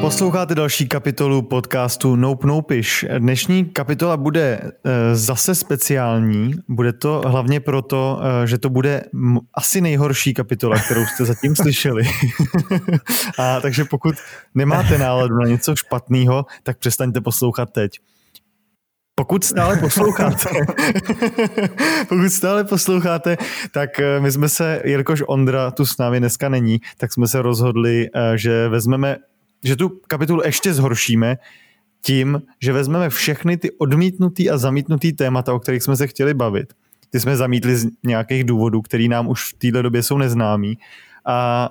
Posloucháte další kapitolu podcastu Nope Nopish. Dnešní kapitola bude e, zase speciální. Bude to hlavně proto, e, že to bude asi nejhorší kapitola, kterou jste zatím slyšeli. A takže pokud nemáte náladu na něco špatného, tak přestaňte poslouchat teď. Pokud stále posloucháte, pokud stále posloucháte, tak e, my jsme se, jelikož Ondra tu s námi dneska není, tak jsme se rozhodli, že vezmeme že tu kapitolu ještě zhoršíme tím, že vezmeme všechny ty odmítnutý a zamítnutý témata, o kterých jsme se chtěli bavit. Ty jsme zamítli z nějakých důvodů, který nám už v této době jsou neznámý a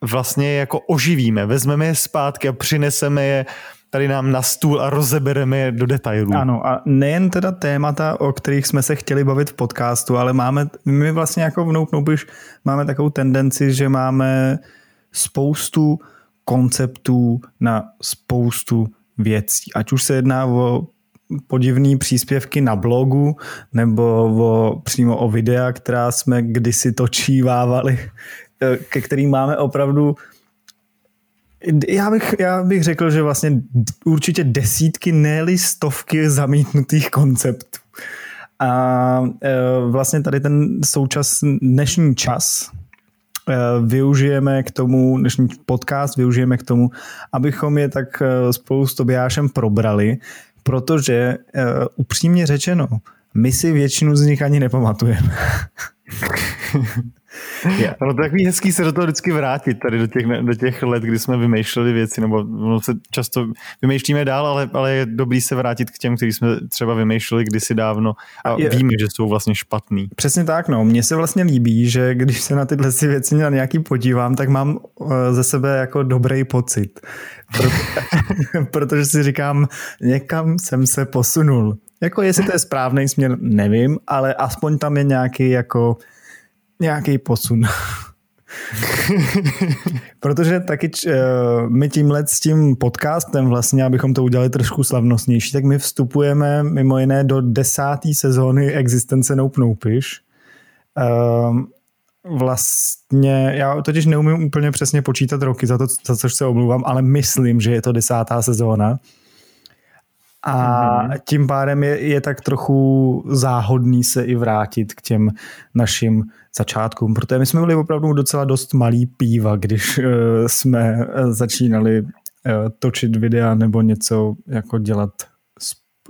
vlastně jako oživíme, vezmeme je zpátky a přineseme je tady nám na stůl a rozebereme je do detailů. Ano a nejen teda témata, o kterých jsme se chtěli bavit v podcastu, ale máme, my vlastně jako v Nope máme takovou tendenci, že máme spoustu konceptů na spoustu věcí. Ať už se jedná o podivné příspěvky na blogu nebo o, přímo o videa, která jsme kdysi točívávali, ke kterým máme opravdu já bych, já bych řekl, že vlastně určitě desítky, ne stovky zamítnutých konceptů. A e, vlastně tady ten součas, dnešní čas, Eh, využijeme k tomu, dnešní podcast využijeme k tomu, abychom je tak eh, spolu s Tobiášem probrali, protože upřímně řečeno, my si většinu z nich ani nepamatujeme. Yeah. No to takový hezký se do toho vždycky vrátit tady do těch, do těch let, kdy jsme vymýšleli věci, nebo no, se často vymýšlíme dál, ale, ale je dobrý se vrátit k těm, který jsme třeba vymýšleli kdysi dávno a je, víme, že jsou vlastně špatný. Přesně tak, no. Mně se vlastně líbí, že když se na tyhle si věci na nějaký podívám, tak mám uh, ze sebe jako dobrý pocit. Proto, protože si říkám, někam jsem se posunul. Jako jestli to je správný směr, nevím, ale aspoň tam je nějaký jako nějaký posun. Protože taky uh, my tímhle s tím podcastem vlastně, abychom to udělali trošku slavnostnější, tak my vstupujeme mimo jiné do desáté sezóny existence Nope Nopish. Uh, vlastně, já totiž neumím úplně přesně počítat roky, za to, za což se omluvám, ale myslím, že je to desátá sezóna. A mm-hmm. tím pádem je, je tak trochu záhodný se i vrátit k těm našim začátkům, protože my jsme byli opravdu docela dost malý píva, když uh, jsme uh, začínali uh, točit videa nebo něco jako dělat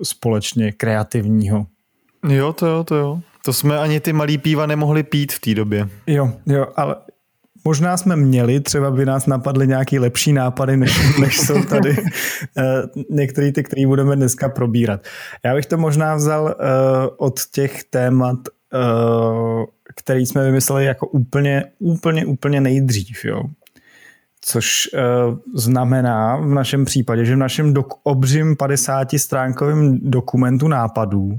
společně kreativního. Jo, to jo, to jo. To jsme ani ty malý píva nemohli pít v té době. Jo, jo, ale Možná jsme měli, třeba by nás napadly nějaký lepší nápady, než, než jsou tady některé ty, které budeme dneska probírat. Já bych to možná vzal uh, od těch témat, uh, který jsme vymysleli jako úplně, úplně, úplně nejdřív, jo. Což uh, znamená v našem případě, že v našem dok- obřím 50 stránkovém dokumentu nápadů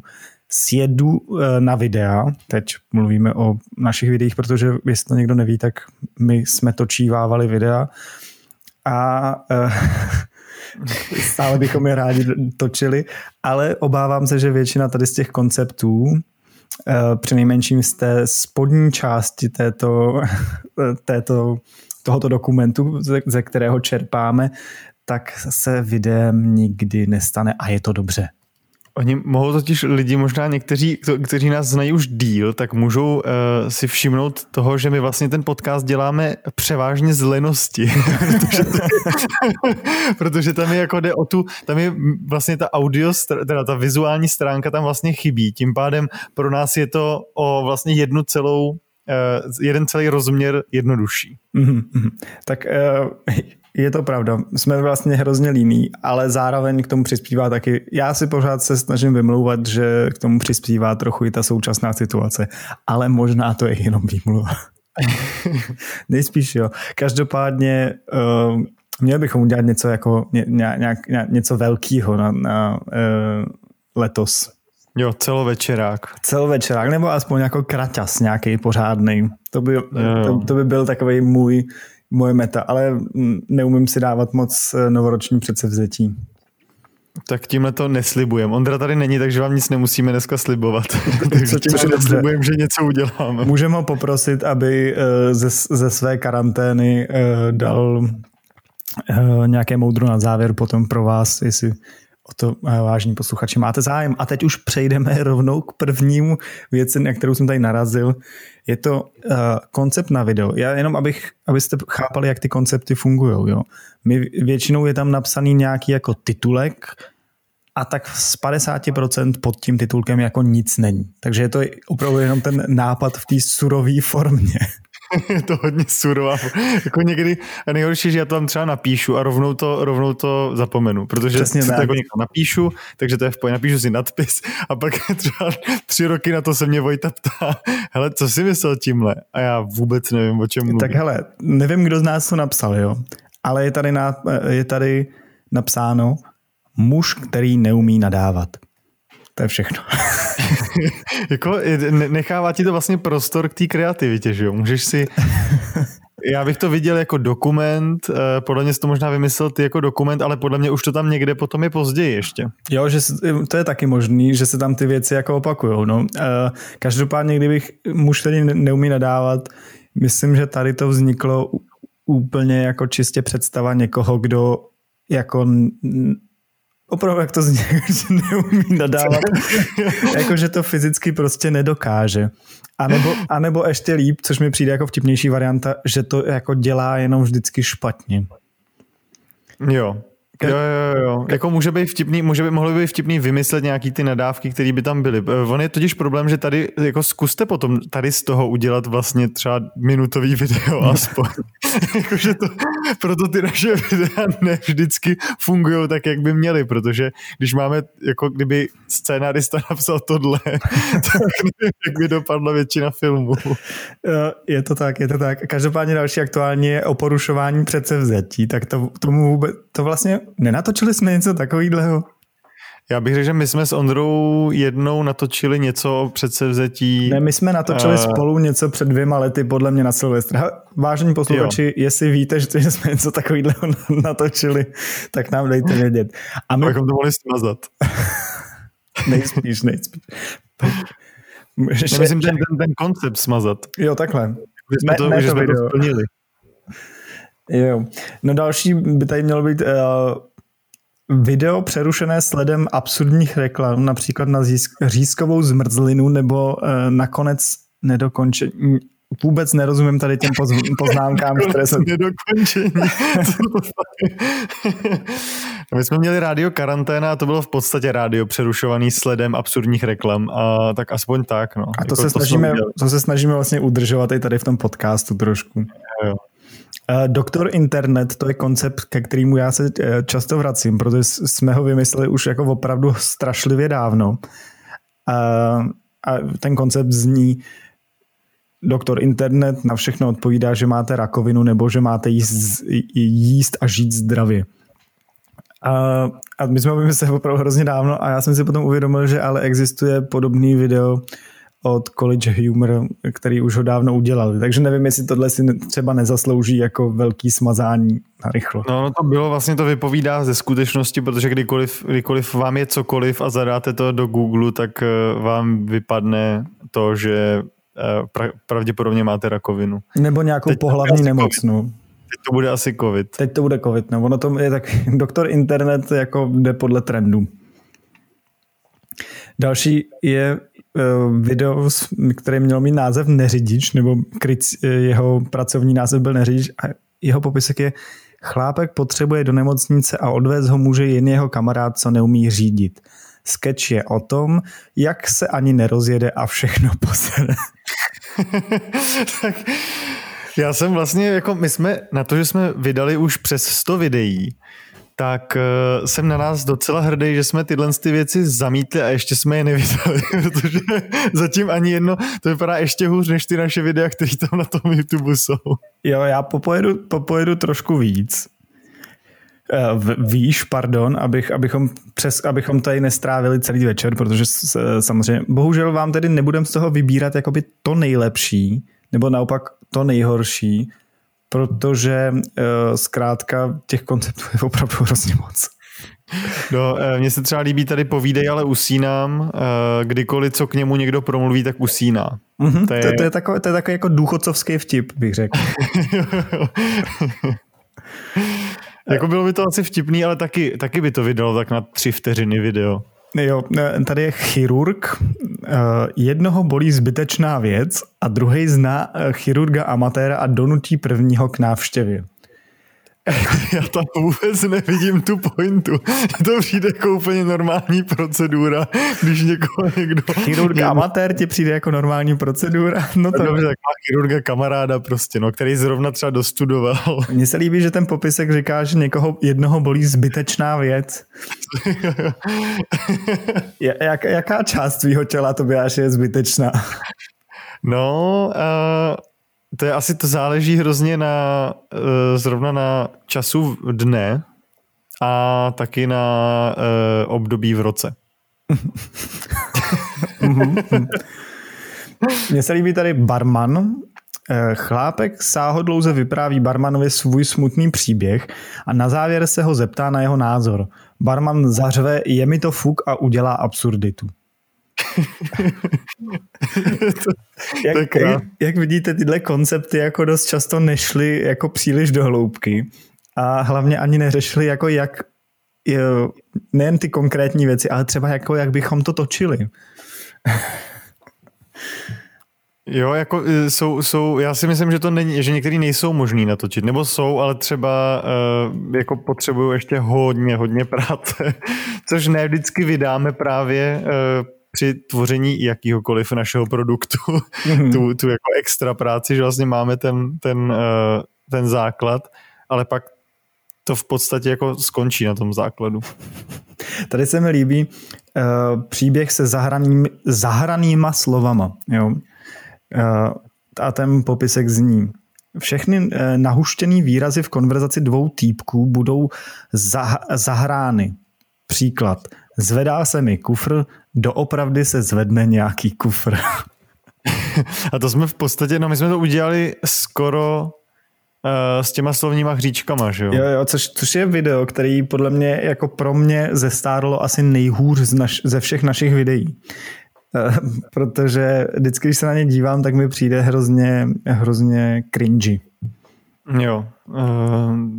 sjedu uh, na videa, teď mluvíme o našich videích, protože jestli to někdo neví, tak my jsme točívávali videa. A uh, stále bychom je rádi točili, ale obávám se, že většina tady z těch konceptů Eh, přinejmenším z té spodní části této, této, tohoto dokumentu, ze, ze kterého čerpáme, tak se videem nikdy nestane. A je to dobře. Oni mohou totiž lidi, možná někteří, kteří nás znají už díl, tak můžou uh, si všimnout toho, že my vlastně ten podcast děláme převážně z lenosti. protože, protože tam je jako jde o tu, tam je vlastně ta audio, teda ta vizuální stránka tam vlastně chybí. Tím pádem pro nás je to o vlastně jednu celou uh, jeden celý rozměr jednodušší. Mm-hmm. Tak uh, je to pravda, jsme vlastně hrozně líní, ale zároveň k tomu přispívá taky, já si pořád se snažím vymlouvat, že k tomu přispívá trochu i ta současná situace, ale možná to je jenom výmluva. Nejspíš jo. Každopádně uh, měli bychom udělat něco jako ně, nějak, nějak, něco velkého na, na uh, letos. Jo, celovečerák. Celovečerák, nebo aspoň jako kraťas nějaký pořádný. To by, to, to by byl takový můj moje meta, ale neumím si dávat moc eh, novoroční předsevzetí. Tak tímhle to neslibujem. Ondra tady není, takže vám nic nemusíme dneska slibovat. takže tím neslibujem, že něco uděláme. Můžeme ho poprosit, aby eh, ze, ze své karantény eh, dal nějaké moudro na závěr potom pro vás, jestli o to, vážní posluchači, máte zájem. A teď už přejdeme rovnou k prvnímu věci, na kterou jsem tady narazil. Je to uh, koncept na video. Já jenom, abych, abyste chápali, jak ty koncepty fungují. Jo. My většinou je tam napsaný nějaký jako titulek a tak z 50% pod tím titulkem jako nic není. Takže je to opravdu jenom ten nápad v té surové formě. je to hodně surová. jako někdy, a nejhorší, že já to tam třeba napíšu a rovnou to, rovnou to zapomenu, protože Přesně to jako napíšu, takže to je v pohodě, napíšu si nadpis a pak třeba tři roky na to se mě Vojta ptá, hele, co jsi myslel tímhle? A já vůbec nevím, o čem mluvím. Tak hele, nevím, kdo z nás to napsal, jo, ale je tady, na, je tady napsáno muž, který neumí nadávat. To je všechno. jako nechává ti to vlastně prostor k té kreativitě, že jo? Můžeš si... Já bych to viděl jako dokument, eh, podle mě jsi to možná vymyslel ty jako dokument, ale podle mě už to tam někde potom je později ještě. Jo, že to je taky možný, že se tam ty věci jako opakujou. No. Eh, každopádně, kdybych muž, který neumí nadávat, myslím, že tady to vzniklo úplně jako čistě představa někoho, kdo jako opravdu, jak to zní, že neumí nadávat, jako, že to fyzicky prostě nedokáže. A nebo, a nebo ještě líp, což mi přijde jako vtipnější varianta, že to jako dělá jenom vždycky špatně. Jo, Jo, jo, jo. Jako může být vtipný, může by, mohlo by být vtipný vymyslet nějaký ty nadávky, které by tam byly. Eh, on je totiž problém, že tady, jako zkuste potom tady z toho udělat vlastně třeba minutový video aspoň. Jakože to, proto ty naše videa ne vždycky fungují tak, jak by měly, protože když máme, jako kdyby scénárista napsal tohle, tak nevím, jak by dopadla většina filmů. Je to tak, je to tak. Každopádně další aktuálně je o porušování předsevzetí, tak to, tomu vůbec, to vlastně nenatočili jsme něco takového? Já bych řekl, že my jsme s Ondrou jednou natočili něco o předsevzetí. Ne, my jsme natočili uh, spolu něco před dvěma lety, podle mě na Silvestra. Vážení posluchači, jo. jestli víte, že jsme něco takového natočili, tak nám dejte vědět. A my... Abychom to mohli smazat. nejspíš, nejspíš. Že... Myslím, ten, ten, ten koncept smazat. Jo, takhle. My jsme ne, to, ne že to jsme video. to splnili. Jo. No další by tady mělo být uh, video přerušené sledem absurdních reklam, například na řízkovou zmrzlinu nebo uh, nakonec nedokončení. Vůbec nerozumím tady těm poznámkám, které se... Nedokončení. My jsme měli rádio karanténa a to bylo v podstatě rádio přerušovaný sledem absurdních reklam. A tak aspoň tak. No. A to, jako se, to, snažíme, to se snažíme vlastně udržovat i tady v tom podcastu trošku. Jo. Eh, doktor Internet, to je koncept, ke kterému já se eh, často vracím, protože jsme ho vymysleli už jako opravdu strašlivě dávno. A, a ten koncept zní, doktor Internet na všechno odpovídá, že máte rakovinu nebo že máte jíst, jíst a žít zdravě. A, a my jsme ho vymysleli opravdu hrozně dávno a já jsem si potom uvědomil, že ale existuje podobný video od College Humor, který už ho dávno udělali. Takže nevím, jestli tohle si třeba nezaslouží jako velký smazání na rychlo. No, no to bylo vlastně to vypovídá ze skutečnosti, protože kdykoliv, kdykoliv vám je cokoliv a zadáte to do Google, tak eh, vám vypadne to, že eh, pravděpodobně máte rakovinu. Nebo nějakou Teď pohlavní nemoc. No. Teď to bude asi covid. Teď to bude covid, no. Ono to je tak, doktor internet jako jde podle trendu. Další je video, které mělo mít název Neřidič, nebo kryc, eh, jeho pracovní název byl Neřidič a jeho popisek je Chlápek potřebuje do nemocnice a odvést ho může jen jeho kamarád, co neumí řídit. Sketch je o tom, jak se ani nerozjede a všechno posede. já jsem vlastně, jako my jsme, na to, že jsme vydali už přes 100 videí, tak uh, jsem na nás docela hrdý, že jsme tyhle ty věci zamítli a ještě jsme je nevydali, protože zatím ani jedno, to vypadá ještě hůř než ty naše videa, které tam na tom YouTube jsou. Jo, já popojedu, popojedu trošku víc. Uh, výš, pardon, abych, abychom, přes, abychom tady nestrávili celý večer, protože samozřejmě, bohužel vám tedy nebudem z toho vybírat jakoby to nejlepší, nebo naopak to nejhorší, protože uh, zkrátka těch konceptů je opravdu hrozně moc. No, eh, mně se třeba líbí tady povídej, ale usínám. Eh, kdykoliv, co k němu někdo promluví, tak usíná. Mm-hmm, to, je... To, to, je takový, to je takový jako důchodcovský vtip, bych řekl. jako bylo by to asi vtipný, ale taky, taky by to vydalo tak na tři vteřiny video. Jo, eh, tady je chirurg, jednoho bolí zbytečná věc a druhý zná chirurga amatéra a donutí prvního k návštěvě. Já tam vůbec nevidím tu pointu. To přijde jako úplně normální procedura, když někoho někdo... Chirurg někdo... amatér ti přijde jako normální procedura? No to... Dobře, tak má chirurga kamaráda prostě, no, který zrovna třeba dostudoval. Mně se líbí, že ten popisek říká, že někoho jednoho bolí zbytečná věc. Jak, jaká část tvýho těla to až je zbytečná? No, uh to je asi to záleží hrozně na eh, zrovna na času dne a taky na uh, období v roce. Mně se líbí tady barman. Eh, chlápek sáhodlouze vypráví barmanovi svůj smutný příběh a na závěr se ho zeptá na jeho názor. Barman zařve, je mi to fuk a udělá absurditu. Jak, jak, jak vidíte, tyhle koncepty jako dost často nešly jako příliš do hloubky a hlavně ani neřešili jako jak nejen ty konkrétní věci, ale třeba jako jak bychom to točili. Jo, jako e, jsou, jsou, já si myslím, že to není, že některý nejsou možný natočit, nebo jsou, ale třeba uh, jako potřebují ještě hodně, hodně práce, což ne vždycky vydáme právě uh, při tvoření jakýhokoliv našeho produktu mm-hmm. tu, tu jako extra práci, že vlastně máme ten, ten, uh, ten základ, ale pak to v podstatě jako skončí na tom základu. Tady se mi líbí uh, příběh se zahranými, zahranýma slovama. Jo? Uh, a ten popisek zní. Všechny uh, nahuštěný výrazy v konverzaci dvou týpků budou zah- zahrány. Příklad. Zvedá se mi kufr, doopravdy se zvedne nějaký kufr. A to jsme v podstatě, no my jsme to udělali skoro uh, s těma slovníma hříčkama, že jo? Jo, jo, což, což je video, který podle mě jako pro mě zestárlo asi nejhůř z naš, ze všech našich videí. Uh, protože vždycky, když se na ně dívám, tak mi přijde hrozně, hrozně cringy. Jo, uh,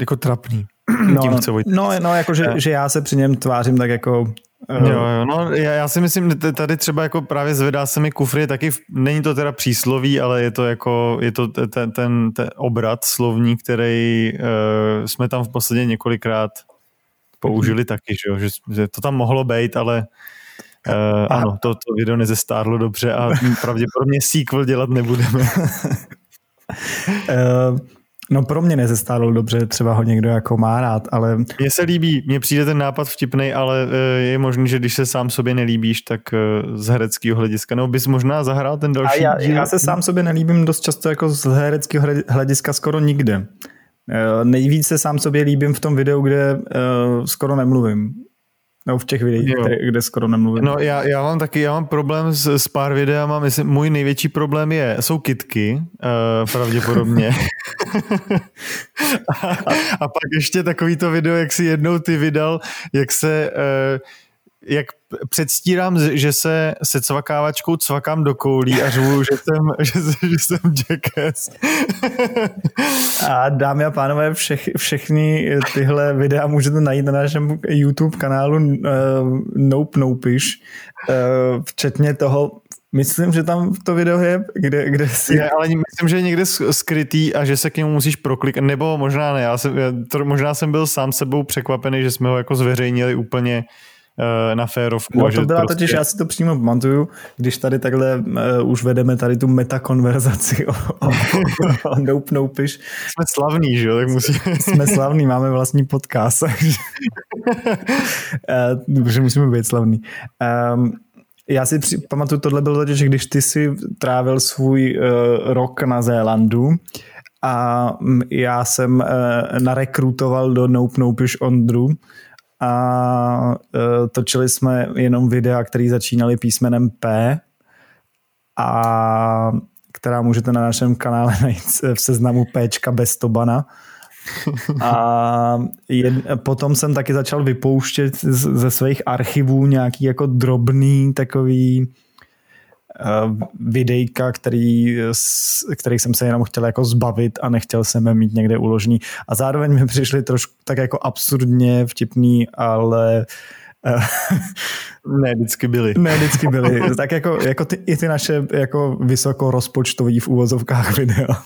jako trapný. No, Tím no, no, no, jako že, že já se při něm tvářím tak jako Jo, jo, no já, já si myslím, tady třeba jako právě zvedá se mi kufry, taky není to teda přísloví, ale je to jako, je to ten, ten, ten obrat slovní, který uh, jsme tam v posledně několikrát použili taky, že, jo? Že, že to tam mohlo být, ale uh, ano, to, to video nezestárlo dobře a pravděpodobně sequel dělat nebudeme. uh, No pro mě nezestálo dobře, třeba ho někdo jako má rád, ale... Mně se líbí, mně přijde ten nápad vtipný, ale eh, je možný, že když se sám sobě nelíbíš, tak eh, z hereckého hlediska, nebo bys možná zahrál ten další A já, díl? já se sám sobě nelíbím dost často jako z hereckého hlediska skoro nikde. Eh, nejvíc se sám sobě líbím v tom videu, kde skoro nemluvím. No v těch videích, které, kde skoro nemluvím. No já, já mám taky, já mám problém s, s pár videama, myslím, můj největší problém je, jsou kitky, uh, pravděpodobně. a, a pak ještě takový to video, jak si jednou ty vydal, jak se uh, jak předstírám, že se se cvakávačkou cvakám do koulí a řvu, že jsem, že, že jsem jackass. a dámy a pánové, všech, všechny tyhle videa můžete najít na našem YouTube kanálu uh, Nope Nopish, uh, včetně toho Myslím, že tam to video je, kde, kde si... Je, ale myslím, že je někde skrytý a že se k němu musíš proklikat, nebo možná ne, já jsem, to, možná jsem byl sám sebou překvapený, že jsme ho jako zveřejnili úplně na férovku. No to byla prostě... totiž, já si to přímo pamatuju, když tady takhle uh, už vedeme tady tu metakonverzaci o, o, o Nope Nopiš. Jsme slavní, že jo, tak musíme. Jsme slavní, máme vlastní podcast, takže uh, musíme být slavní. Um, já si při, pamatuju, tohle bylo totiž, když ty si trávil svůj uh, rok na Zélandu a já jsem uh, narekrutoval do Nope Nopiš Ondru, a uh, točili jsme jenom videa, které začínaly písmenem P a která můžete na našem kanále najít v seznamu Pčka bez Tobana. A jed, potom jsem taky začal vypouštět ze svých archivů nějaký jako drobný takový videjka, který, který jsem se jenom chtěl jako zbavit a nechtěl jsem je mít někde uložený. A zároveň mi přišly trošku tak jako absurdně vtipný, ale ne, vždycky byly. Ne, vždycky byly. tak jako, jako ty, i ty naše jako vysoko rozpočtový v úvozovkách videa.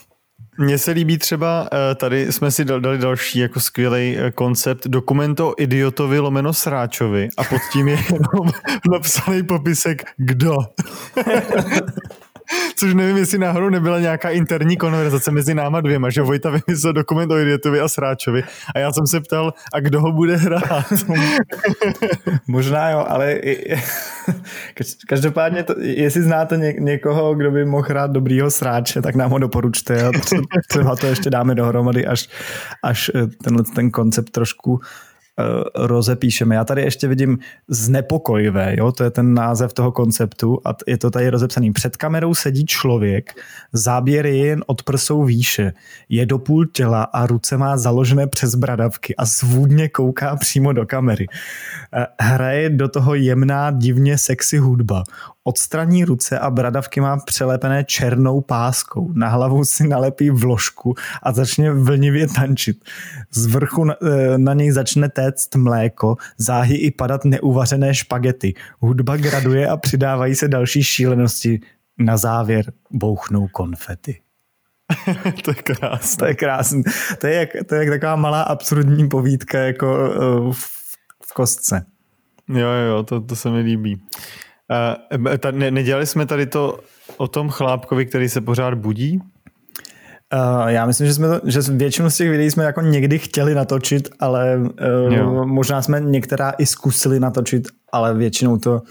Mně se líbí třeba, eh, tady jsme si dali další jako skvělý eh, koncept, dokument o idiotovi lomeno sráčovi a pod tím je jenom napsaný popisek kdo. Což nevím, jestli náhodou nebyla nějaká interní konverzace mezi náma dvěma, že Vojta vymyslel dokument o Idiotovi a Sráčovi a já jsem se ptal, a kdo ho bude hrát? Možná jo, ale každopádně, to, jestli znáte ně, někoho, kdo by mohl hrát dobrýho Sráče, tak nám ho doporučte třeba to ještě dáme dohromady, až, až eh, tenhle ten koncept trošku rozepíšeme. Já tady ještě vidím znepokojivé, jo? to je ten název toho konceptu a je to tady rozepsaný. Před kamerou sedí člověk, záběr je jen od prsou výše, je do půl těla a ruce má založené přes bradavky a svůdně kouká přímo do kamery. Eh, hraje do toho jemná, divně sexy hudba. Odstraní ruce a bradavky má přelepené černou páskou. Na hlavu si nalepí vložku a začne vlnivě tančit. Z vrchu na, eh, na něj začne téct mléko, záhy i padat neuvařené špagety. Hudba graduje a přidávají se další šílenosti. Na závěr bouchnou konfety. to je krásné. To je krásné. To je, jak, to je jak taková malá absurdní povídka jako uh, v, v kostce. Jo, jo, to, to se mi líbí. Uh, ta, ne, nedělali jsme tady to o tom chlápkovi, který se pořád budí? Uh, já myslím, že jsme to, že většinu z těch videí jsme jako někdy chtěli natočit, ale uh, možná jsme některá i zkusili natočit, ale většinou to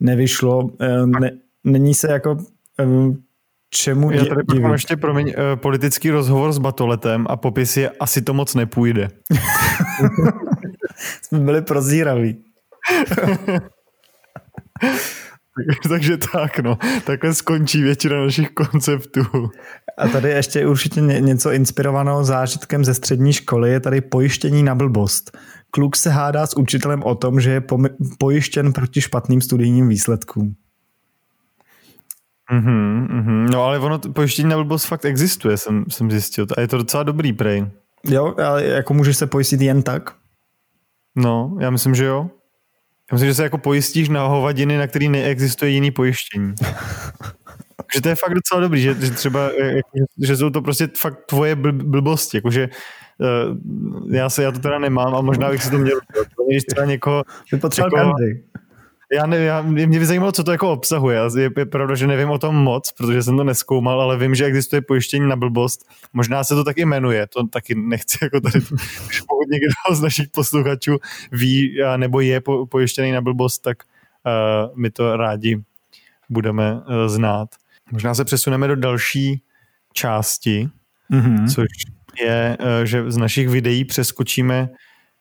nevyšlo. Uh, ne, není se jako uh, čemu Já tady divit. ještě promiň, uh, politický rozhovor s Batoletem a popis je asi to moc nepůjde. jsme byli prozíraví. Takže tak, no. Takhle skončí většina našich konceptů. A tady ještě určitě něco inspirovaného zážitkem ze střední školy je tady pojištění na blbost. Kluk se hádá s učitelem o tom, že je pojištěn proti špatným studijním výsledkům. Mm-hmm, mm-hmm. No ale ono, pojištění na blbost fakt existuje, jsem, jsem zjistil. A je to docela dobrý prej. Jo, ale jako můžeš se pojistit jen tak? No, já myslím, že jo. Já myslím, že se jako pojistíš na hovadiny, na který neexistuje jiný pojištění. že to je fakt docela dobrý, že, že třeba, eh, jako, že jsou to prostě fakt tvoje bl, blbosti, jakože uh, já se, já to teda nemám a možná bych si to měl, když třeba někoho... Potřeboval jako. Já, ne, já, mě by zajímalo, co to jako obsahuje. Je, je pravda, že nevím o tom moc, protože jsem to neskoumal, ale vím, že existuje pojištění na blbost. Možná se to tak jmenuje, to taky nechci jako tady, pokud někdo z našich posluchačů ví nebo je po, pojištěný na blbost, tak uh, my to rádi budeme uh, znát. Možná se přesuneme do další části, mm-hmm. což je, uh, že z našich videí přeskočíme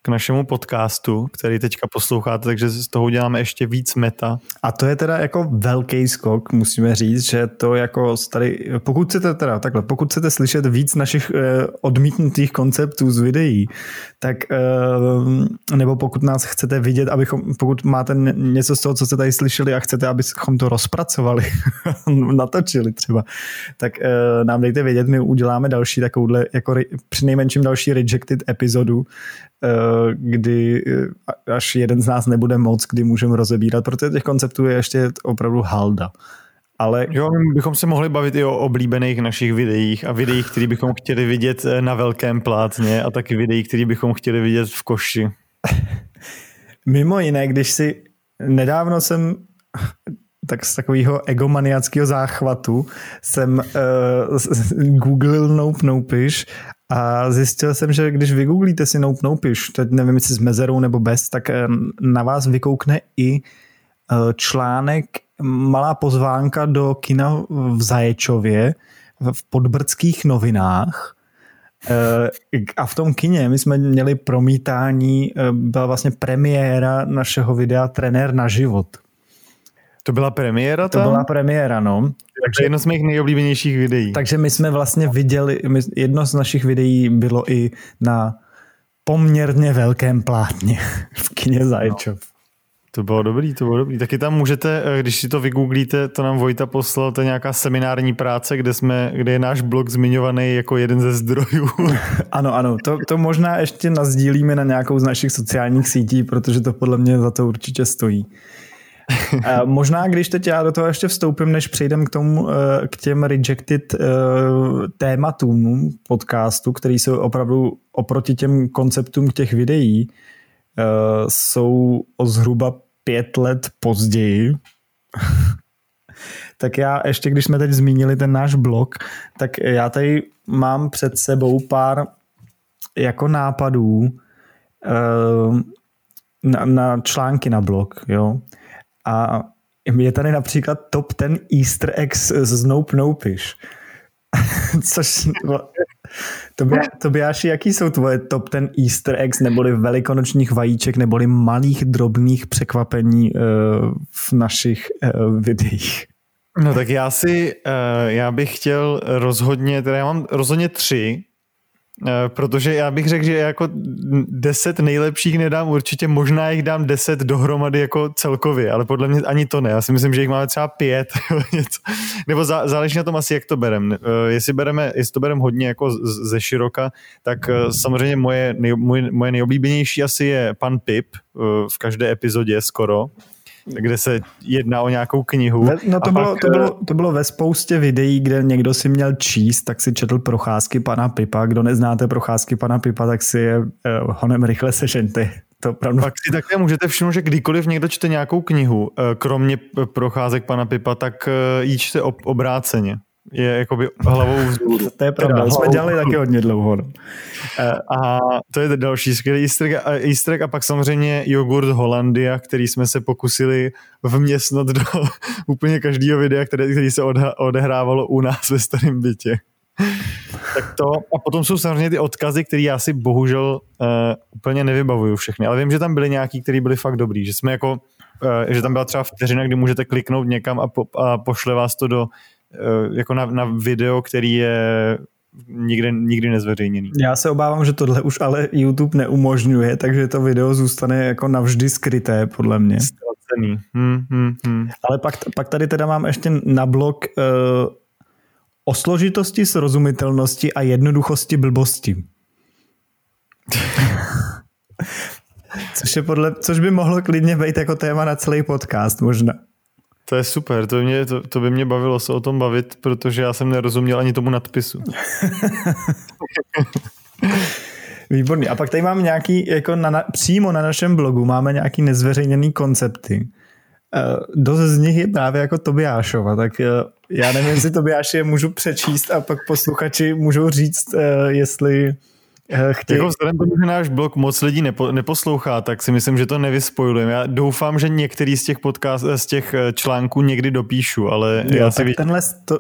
k našemu podcastu, který teďka posloucháte, takže z toho uděláme ještě víc meta. A to je teda jako velký skok, musíme říct, že to jako tady, pokud chcete teda takhle, pokud chcete slyšet víc našich eh, odmítnutých konceptů z videí, tak eh, nebo pokud nás chcete vidět, abychom, pokud máte něco z toho, co jste tady slyšeli a chcete, abychom to rozpracovali, natočili třeba, tak eh, nám dejte vědět, my uděláme další takovouhle, jako přinejmenším další rejected epizodu, kdy eh, až jeden z nás nebude moc, kdy můžeme rozebírat, protože těch konceptů je ještě opravdu halda. Ale... Jo, my bychom se mohli bavit i o oblíbených našich videích a videích, které bychom chtěli vidět eh, na velkém plátně a taky videích, které bychom chtěli vidět v koši. Mimo jiné, když si nedávno jsem tak z takového egomaniackého záchvatu jsem uh, googlil Nope Nopish a zjistil jsem, že když vygooglíte si Nope Nopish, teď nevím, jestli s mezerou nebo bez, tak eh, na vás vykoukne i eh, článek, malá pozvánka do kina v Zaječově v podbrdských novinách, a v tom kině my jsme měli promítání, byla vlastně premiéra našeho videa Trenér na život. To byla premiéra tam? To byla premiéra, no. takže jedno z mých nejoblíbenějších videí. Takže my jsme vlastně viděli, my, jedno z našich videí bylo i na poměrně velkém plátně v kině Zajčov. No. To bylo dobrý, to bylo dobrý. Taky tam můžete, eh, když si to vygooglíte, to nám Vojta poslal, to je nějaká seminární práce, kde, jsme, kde je náš blog zmiňovaný jako jeden ze zdrojů. Ano, ano, to, to možná ještě nazdílíme na nějakou z našich sociálních sítí, protože to podle mě za to určitě stojí. Možná, když teď já do toho ještě vstoupím, než přejdem k tomu, eh, k těm rejected eh, tématům podcastu, který jsou opravdu oproti těm konceptům těch videí, uh, jsou o zhruba pět let později. tak já ještě, když jsme teď zmínili ten náš blog, tak já tady mám před sebou pár jako nápadů na, na články na blog, jo. A je tady například top 10 easter eggs z Nope Nopish. Což to by, to by Jáši, jaký jsou tvoje top ten easter eggs, neboli velikonočních vajíček, neboli malých drobných překvapení uh, v našich uh, videích? No tak já si, uh, já bych chtěl rozhodně, teda já mám rozhodně tři, protože já bych řekl, že jako deset nejlepších nedám určitě, možná jich dám deset dohromady jako celkově, ale podle mě ani to ne. Já si myslím, že jich máme třeba pět, nebo zá, záleží na tom asi, jak to berem. Eh, jestli, bereme, jestli to berem hodně jako ze široka, tak eh, samozřejmě moje, nej, moje, moje nejoblíbenější asi je pan Pip v každé epizodě skoro kde se jedná o nějakou knihu. No to, bylo, pak, to, bylo, to bylo ve spoustě videí, kde někdo si měl číst, tak si četl procházky pana Pipa. Kdo neznáte procházky pana Pipa, tak si je uh, honem rychle sežente. To pravdu. Pak si také můžete všimnout, že kdykoliv někdo čte nějakou knihu, eh, kromě procházek pana Pipa, tak eh, ji čte ob- obráceně je jakoby hlavou vzhůru. To je pravda, to jsme dělali taky hodně dlouho. No. A to je další skvělý easter egg, easter egg a pak samozřejmě jogurt Holandia, který jsme se pokusili vměstnat do úplně každého videa, které, který se odehrávalo u nás ve starém bytě. tak to, a potom jsou samozřejmě ty odkazy, které já si bohužel uh, úplně nevybavuju všechny, ale vím, že tam byly nějaký, které byly fakt dobrý, že jsme jako, uh, že tam byla třeba vteřina, kdy můžete kliknout někam a, po, a pošle vás to do jako na, na video, který je nikdy, nikdy nezveřejněný. Já se obávám, že tohle už ale YouTube neumožňuje, takže to video zůstane jako navždy skryté, podle mě. Ztracený. Hmm, hmm, hmm. Ale pak, pak tady teda mám ještě na blog uh, o složitosti, srozumitelnosti a jednoduchosti blbosti. což, je podle, což by mohlo klidně být jako téma na celý podcast možná. To je super, to by, mě, to, to by mě bavilo se o tom bavit, protože já jsem nerozuměl ani tomu nadpisu. Výborný. A pak tady mám nějaký, jako na, přímo na našem blogu máme nějaký nezveřejněný koncepty. Uh, dost z nich je právě jako Tobiášova, tak uh, já nevím, jestli Tobiáši je můžu přečíst a pak posluchači můžou říct, uh, jestli chtějí... Jako vzhledem tomu, že náš blog moc lidí nepo, neposlouchá, tak si myslím, že to nevyspojujeme. Já doufám, že některý z těch podcast, z těch eh, článků někdy dopíšu, ale jo, já si tak tenhle, to,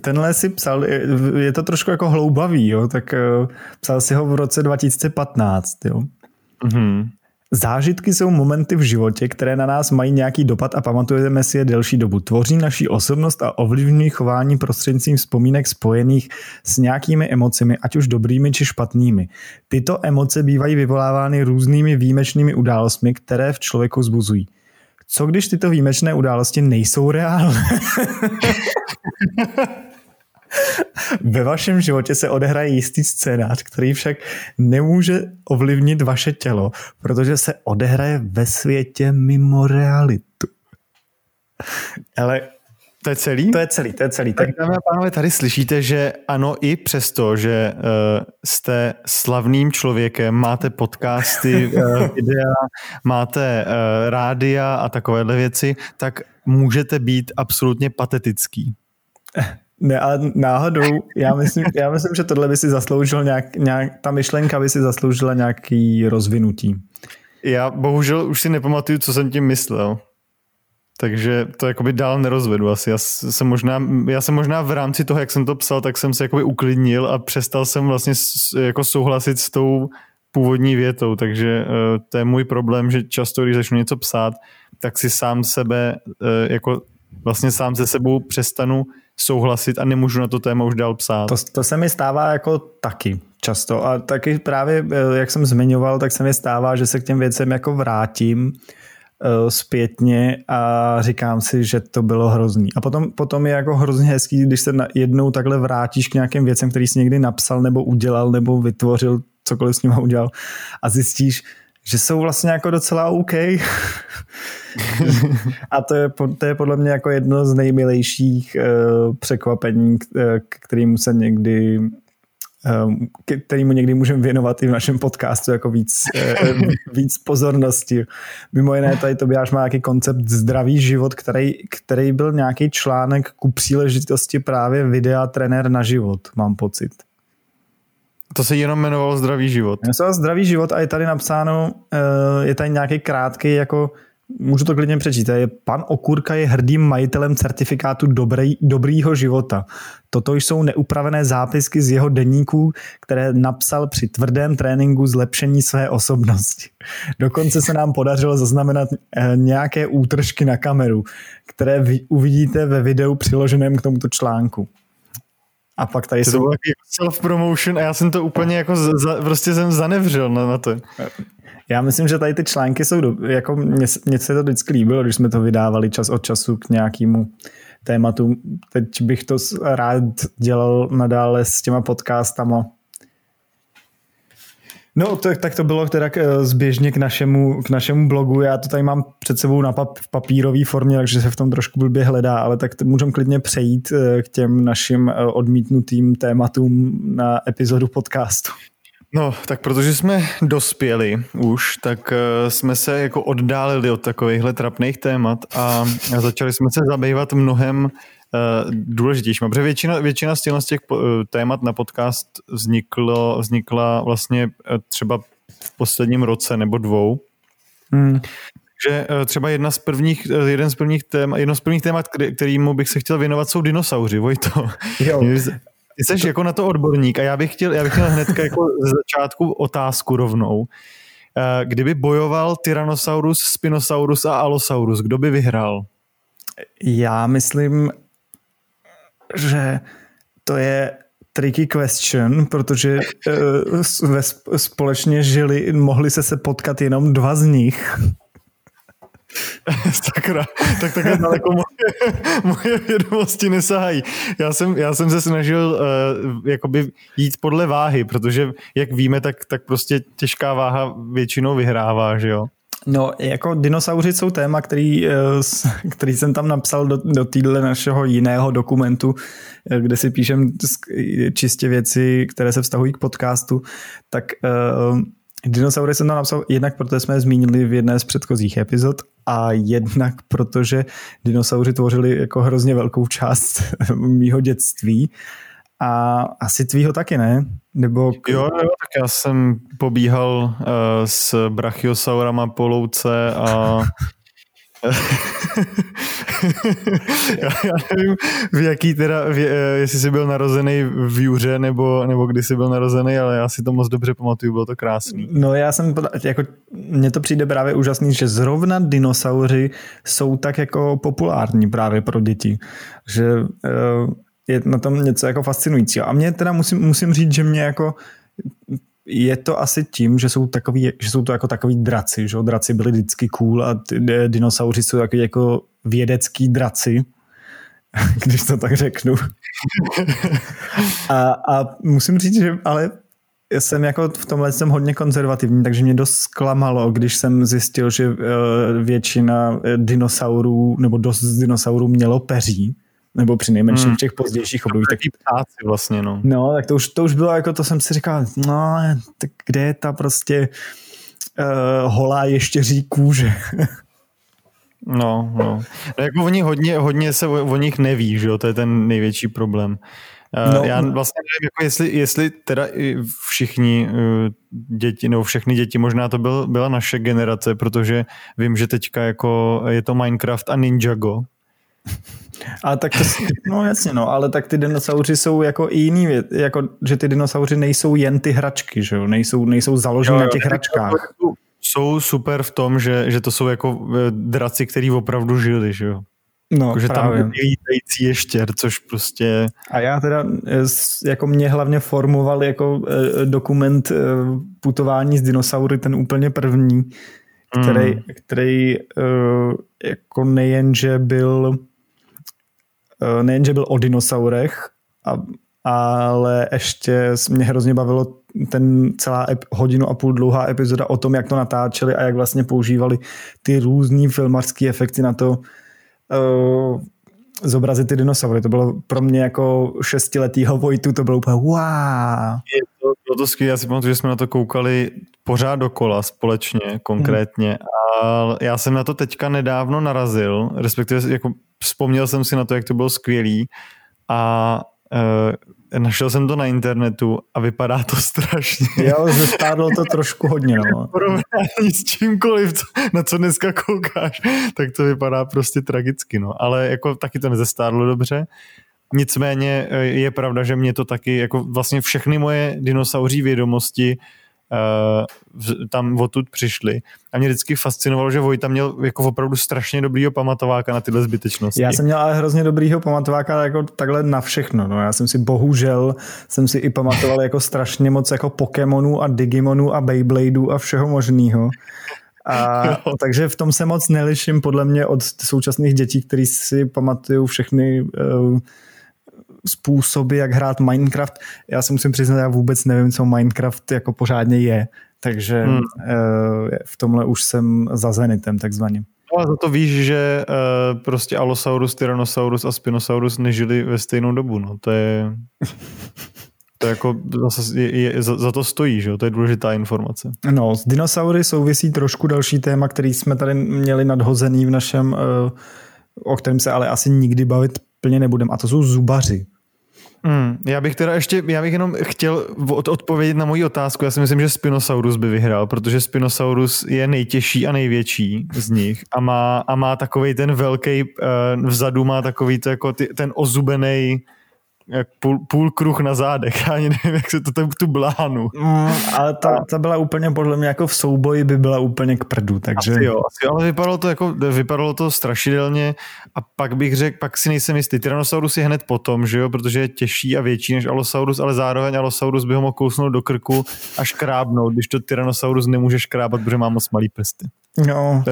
tenhle si psal, je to trošku jako hloubavý, jo, tak uh, psal si ho v roce 2015, jo. Mm-hmm. Zážitky jsou momenty v životě, které na nás mají nějaký dopad a pamatujeme si je delší dobu. Tvoří naší osobnost a ovlivňují chování prostřednictvím vzpomínek spojených s nějakými emocemi, ať už dobrými či špatnými. Tyto emoce bývají vyvolávány různými výjimečnými událostmi, které v člověku zbuzují. Co když tyto výjimečné události nejsou reálné? Ve vašem životě se odehraje jistý scénář, který však nemůže ovlivnit vaše tělo, protože se odehraje ve světě mimo realitu. Ale to je celý? To je celý, to je celý. Tak dámy a pánové, tady slyšíte, že ano, i přesto, že uh, jste slavným člověkem, máte podcasty, uh, videa, máte uh, rádia a takovéhle věci, tak můžete být absolutně patetický. Ne, ale náhodou, já myslím, já myslím, že tohle by si zasloužil nějak, nějak, ta myšlenka by si zasloužila nějaký rozvinutí. Já bohužel už si nepamatuju, co jsem tím myslel. Takže to jakoby dál nerozvedu asi. Já jsem možná, já jsem možná v rámci toho, jak jsem to psal, tak jsem se jakoby uklidnil a přestal jsem vlastně jako souhlasit s tou původní větou, takže uh, to je můj problém, že často, když začnu něco psát, tak si sám sebe, uh, jako vlastně sám se sebou přestanu souhlasit a nemůžu na to téma už dál psát. To, to se mi stává jako taky často a taky právě, eh, jak jsem zmiňoval, tak se mi stává, že se k těm věcem jako vrátím uh, zpětně a říkám si, že to bylo hrozný. A potom, potom je jako hrozně hezký, když se jednou takhle vrátíš k nějakým věcem, který jsi někdy napsal nebo udělal nebo vytvořil, cokoliv s nima udělal a zjistíš, že jsou vlastně jako docela OK. a to je, to je podle mě jako jedno z nejmilejších uh, překvapení, k, kterým se někdy um, kterýmu někdy můžeme věnovat i v našem podcastu jako víc, uh, víc pozornosti. Mimo jiné tady Tobiáš má nějaký koncept zdravý život, který, který byl nějaký článek ku příležitosti právě videa trenér na život, mám pocit. To se jenom jmenovalo Zdravý život. Jmenovalo Zdravý život a je tady napsáno, je tady nějaký krátký jako můžu to klidně přečíst, je pan Okurka je hrdým majitelem certifikátu dobrý, dobrýho života. Toto jsou neupravené zápisky z jeho denníků, které napsal při tvrdém tréninku zlepšení své osobnosti. Dokonce se nám podařilo zaznamenat nějaké útržky na kameru, které uvidíte ve videu přiloženém k tomuto článku. A pak tady to jsou... To self-promotion a já jsem to úplně jako za, prostě jsem zanevřel na, na to. Já myslím, že tady ty články jsou, do, jako mně, mně se to vždycky líbilo, když jsme to vydávali čas od času k nějakému tématu. Teď bych to rád dělal nadále s těma podcastama, No, to, tak to bylo teda k, zběžně k našemu, k našemu blogu. Já to tady mám před sebou na pap, v papírové formě, takže se v tom trošku blbě hledá, ale tak můžeme klidně přejít eh, k těm našim eh, odmítnutým tématům na epizodu podcastu. No, tak protože jsme dospěli už, tak jsme se jako oddálili od takovýchhle trapných témat a začali jsme se zabývat mnohem uh, důležitějším. Protože většina, většina z těch uh, témat na podcast vzniklo, vznikla vlastně uh, třeba v posledním roce nebo dvou. Hmm. Že třeba jedna z prvních, jeden z prvních témat, jedno z prvních témat, kterýmu bych se chtěl věnovat, jsou dinosauři, Vojto. Jo. Ty jsi to... jako na to odborník a já bych chtěl, já bych chtěl hned jako ze začátku otázku rovnou. Eh, kdyby bojoval Tyrannosaurus, Spinosaurus a Allosaurus, kdo by vyhrál? Já myslím, že to je tricky question, protože uh, společně žili, mohli se se potkat jenom dva z nich. Sakra, tak takhle daleko moje, moje vědomosti nesahají. Já jsem, já jsem se snažil uh, jakoby jít podle váhy, protože jak víme, tak, tak prostě těžká váha většinou vyhrává, že jo? No, jako dinosauři jsou téma, který, eh, který jsem tam napsal do, do týdle našeho jiného dokumentu, eh, kde si píšem čistě věci, které se vztahují k podcastu, tak uh, Dinosaury jsem tam napsal jednak, protože jsme je zmínili v jedné z předchozích epizod a jednak, protože dinosauři tvořili jako hrozně velkou část mýho dětství a asi tvýho taky, ne? Nebo... Jo, jo, tak já jsem pobíhal uh, s brachiosaurama po louce a já, já nevím, v jaký teda, v, eh, jestli jsi byl narozený v Juře nebo, nebo kdy jsi byl narozený, ale já si to moc dobře pamatuju, bylo to krásný. No já jsem, jako, mně to přijde právě úžasný, že zrovna dinosauři jsou tak jako populární právě pro děti, že uh, je na tom něco jako fascinujícího. A mě teda musím, musím říct, že mě jako je to asi tím, že jsou, takový, že jsou to jako takový draci, že draci byli vždycky cool a dinosauři jsou takový jako vědecký draci, když to tak řeknu. a, a musím říct, že ale jsem jako v tomhle jsem hodně konzervativní, takže mě dost zklamalo, když jsem zjistil, že eh, většina dinosaurů nebo dost dinosaurů mělo peří nebo při nejmenším hmm. v těch pozdějších obdobích. Taky ptáci vlastně, no. No, tak to už, to už bylo jako, to jsem si říkal, no, tak kde je ta prostě uh, holá ještěří kůže? no, no. no. jako oni hodně, hodně se o, o nich neví, že jo, to je ten největší problém. Uh, no, já vlastně nevím, jako jestli, jestli teda všichni uh, děti, nebo všechny děti, možná to byl, byla naše generace, protože vím, že teďka jako je to Minecraft a Ninjago, a tak to, no jasně, no, ale tak ty dinosauři jsou jako i jiný věc, jako, že ty dinosauři nejsou jen ty hračky, že jo, nejsou, nejsou založeny na těch hračkách. Jsou super v tom, že, že to jsou jako eh, draci, který opravdu žili, že jo. No, jako, že právě. tam lítající ještěr, což prostě... A já teda, jako mě hlavně formoval jako dokument putování s dinosaury, ten úplně první, který, mm. který jako nejenže byl nejenže byl o dinosaurech, a, ale ještě mě hrozně bavilo ten celá ep, hodinu a půl dlouhá epizoda o tom, jak to natáčeli a jak vlastně používali ty různý filmařské efekty na to uh, zobrazit ty dinosaury. To bylo pro mě jako šestiletýho Vojtu, to bylo úplně wow. To, skvělé, já si pamatuju, že jsme na to koukali pořád dokola společně konkrétně hmm. a já jsem na to teďka nedávno narazil, respektive jako vzpomněl jsem si na to, jak to bylo skvělý a uh, našel jsem to na internetu a vypadá to strašně. Jo, zestárlo to trošku hodně. No. Porovnání s čímkoliv, na co dneska koukáš, tak to vypadá prostě tragicky. No. Ale jako taky to nezestárlo dobře. Nicméně eh, je pravda, že mě to taky, jako vlastně všechny moje dinosauří vědomosti uh, tam odtud přišli. A mě vždycky fascinovalo, že Vojta měl jako opravdu strašně dobrýho pamatováka na tyhle zbytečnosti. Já jsem měl ale hrozně dobrýho pamatováka jako takhle na všechno. No. Já jsem si bohužel jsem si i pamatoval jako strašně moc jako Pokémonů a Digimonů a Beybladeů a všeho možného. A, takže v tom se moc neliším podle mě od současných dětí, kteří si pamatují všechny uh, způsoby, jak hrát Minecraft. Já si musím přiznat, já vůbec nevím, co Minecraft jako pořádně je, takže hmm. Eh, v tomhle už jsem za Zenitem takzvaně. No a za to víš, že uh, prostě Allosaurus, Tyrannosaurus a Spinosaurus nežili ve stejnou dobu, no to je... To jako zase je, je, za, za to stojí, že jo? To je důležitá informace. No, s dinosaury souvisí trošku další téma, který jsme tady měli nadhozený v našem, uh, o kterém se ale asi nikdy bavit plně nebudeme, a to jsou zubaři. Hmm, já bych teda ještě, já bych jenom chtěl odpovědět na moji otázku. Já si myslím, že Spinosaurus by vyhrál, protože Spinosaurus je nejtěžší a největší z nich a má, a má takový ten velký, uh, vzadu má takový to jako ty, ten ozubený jak půl, půl kruh na zádech, já ani nevím, jak se to tam tu blánu. Mm, ale ta, ta, byla úplně podle mě jako v souboji by byla úplně k prdu, takže... Asi jo, asi, ale vypadalo to jako, vypadalo to strašidelně a pak bych řekl, pak si nejsem jistý, Tyrannosaurus je hned potom, že jo, protože je těžší a větší než Allosaurus, ale zároveň Allosaurus by ho mohl kousnout do krku a škrábnout, když to Tyrannosaurus nemůže škrábat, protože má moc malý prsty. No,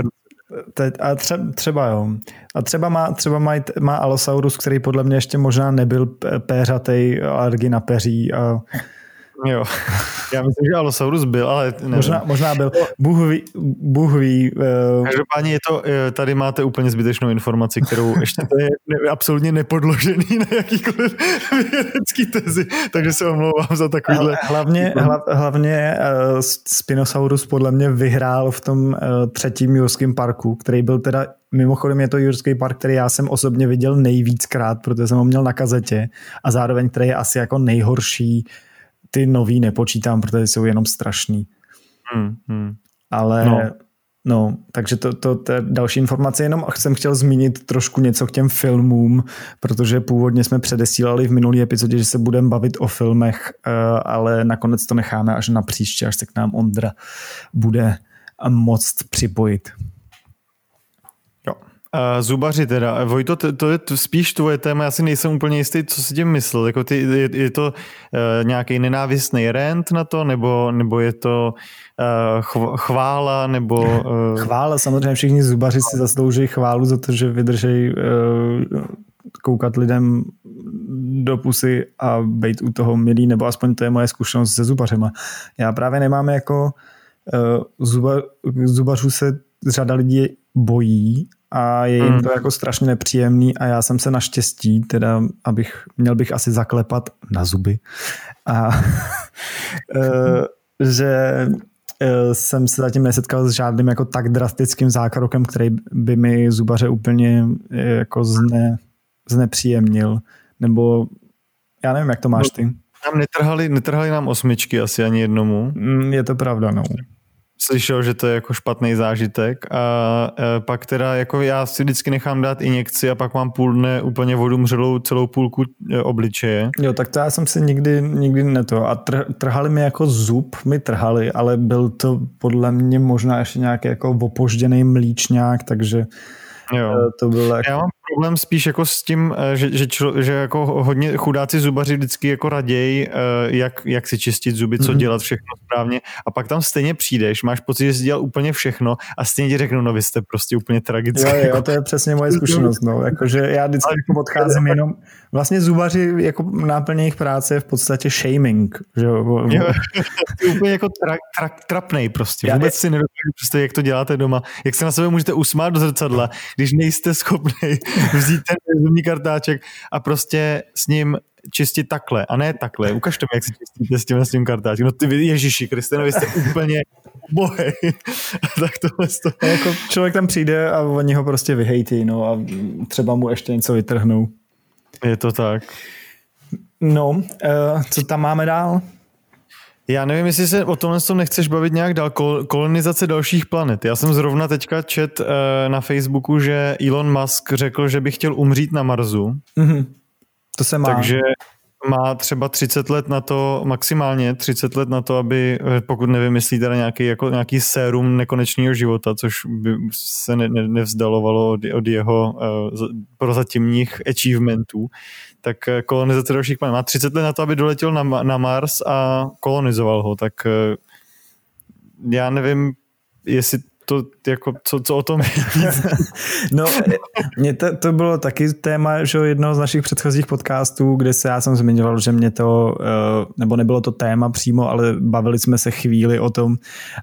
Teď, a třeba, třeba jo. A třeba má, třeba má, má Allosaurus, který podle mě ještě možná nebyl péřatej alergii na peří a Jo, já myslím, že Allosaurus byl, ale nevím. Možná, možná byl. Bůh ví. Bůh ví uh... Každopádně je to, eh, tady máte úplně zbytečnou informaci, kterou ještě to je ne, absolutně nepodložený na jakýkoliv vědecký tezi, takže se omlouvám za takovýhle. Hlavně, hla, hlavně uh, Spinosaurus podle mě vyhrál v tom uh, třetím Jurském parku, který byl teda Mimochodem je to Jurský park, který já jsem osobně viděl nejvíckrát, protože jsem ho měl na kazetě a zároveň který je asi jako nejhorší ty nový nepočítám, protože jsou jenom strašný. Hmm, hmm. Ale no. No, takže to, to, to je další informace, jenom jsem chtěl zmínit trošku něco k těm filmům, protože původně jsme předesílali v minulý epizodě, že se budeme bavit o filmech, eh, ale nakonec to necháme až na příště, až se k nám Ondra bude moct připojit. Uh, zubaři teda. Vojto, to, to je spíš tvoje téma, já si nejsem úplně jistý, co si tím myslel. Jako ty, je, je to uh, nějaký nenávistný rent na to, nebo, nebo je to uh, chvála, nebo... Uh... Chvála, samozřejmě všichni zubaři si zaslouží chválu za to, že vydržej uh, koukat lidem do pusy a být u toho milý, nebo aspoň to je moje zkušenost se zubařema. Já právě nemám jako uh, zuba, zubařů se řada lidí bojí a je jim hmm. to jako strašně nepříjemný a já jsem se naštěstí, teda abych, měl bych asi zaklepat na zuby a eh, že eh, jsem se zatím nesetkal s žádným jako tak drastickým zákrokem, který by mi zubaře úplně eh, jako zne, znepříjemnil. Nebo já nevím, jak to máš ty. Nám netrhali, netrhali nám osmičky asi ani jednomu. Mm, je to pravda, no slyšel, že to je jako špatný zážitek a e, pak teda jako já si vždycky nechám dát injekci a pak mám půl dne úplně vodu mřelou celou půlku e, obličeje. Jo, tak to já jsem si nikdy, nikdy neto a tr, trhali mi jako zub, mi trhali, ale byl to podle mě možná ještě nějaký jako opožděný mlíčňák, takže Jo. E, to bylo jako... Já mám problém spíš jako s tím, eh, že, že, člo, že jako hodně chudáci zubaři vždycky jako raději, eh, jak, jak si čistit zuby, co mm-hmm. dělat všechno správně a pak tam stejně přijdeš, máš pocit, že jsi dělal úplně všechno a stejně ti řeknou, no vy jste prostě úplně tragický. Jo, jo, to je přesně moje zkušenost, no, jakože já vždycky jako odcházím jenom, vlastně zubaři jako náplně jejich práce je v podstatě shaming, že jo. jo úplně jako tra, tra, trapnej prostě, vůbec si nedokážu představit, jak to děláte doma, jak se na sebe můžete usmát do zrcadla, když nejste schopný vzít ten zubní kartáček a prostě s ním čistit takhle, a ne takhle. Ukažte mi, jak si čistíte s tím, s tím kartáčkem. No ty Ježiši Kriste, no vy jste úplně bohej. tak tohle to... jako člověk tam přijde a oni ho prostě vyhejtí, no a třeba mu ještě něco vytrhnou. Je to tak. No, uh, co tam máme dál? Já nevím, jestli se o tomhle tom nechceš bavit nějak dál. Kolonizace dalších planet. Já jsem zrovna teďka čet uh, na Facebooku, že Elon Musk řekl, že by chtěl umřít na Marsu. Mm-hmm. To se má. Takže má třeba 30 let na to, maximálně 30 let na to, aby, eh, pokud nevymyslí teda nějaký, jako, nějaký sérum nekonečného života, což by se ne, ne, nevzdalovalo od, od jeho uh, prozatímních achievementů, tak uh, kolonizace dalších planet. Má 30 let na to, aby doletěl na, na Mars a kolonizoval ho, tak uh, já nevím, jestli to jako, co, co o tom No, mě to, to bylo taky téma, že jednoho z našich předchozích podcastů, kde se já jsem zmiňoval, že mě to, eh, nebo nebylo to téma přímo, ale bavili jsme se chvíli o tom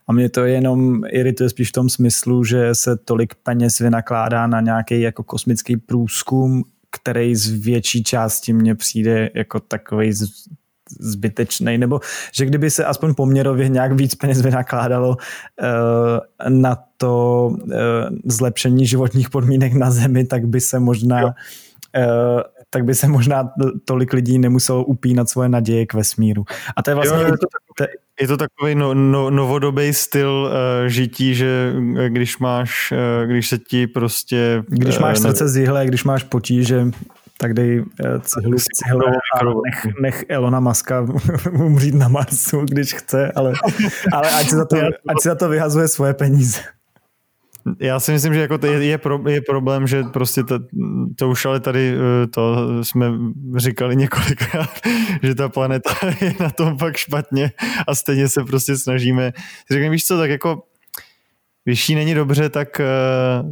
a mě to jenom irituje spíš v tom smyslu, že se tolik peněz vynakládá na nějaký jako kosmický průzkum, který z větší části mně přijde jako takový zbytečný, nebo že kdyby se aspoň poměrově nějak víc peněz vynakládalo uh, na to uh, zlepšení životních podmínek na Zemi, tak by se možná uh, tak by se možná tolik lidí nemuselo upínat svoje naděje k vesmíru. A to je vlastně... Jo, je, to je to takový no, no, novodobý styl uh, žití, že když máš, uh, když se ti prostě... Když máš uh, srdce z jihle, když máš potíže, tak dej eh, cihlu cihlu a nech, nech Elona Muska umřít na Marsu, když chce, ale, ale ať, si za to, ať si za to vyhazuje svoje peníze. Já si myslím, že jako to je, je, pro, je problém, že prostě to, to už ale tady eh, to jsme říkali několikrát, že ta planeta je na tom fakt špatně a stejně se prostě snažíme. Řekněme, víš co, tak jako když jí není dobře, tak, eh,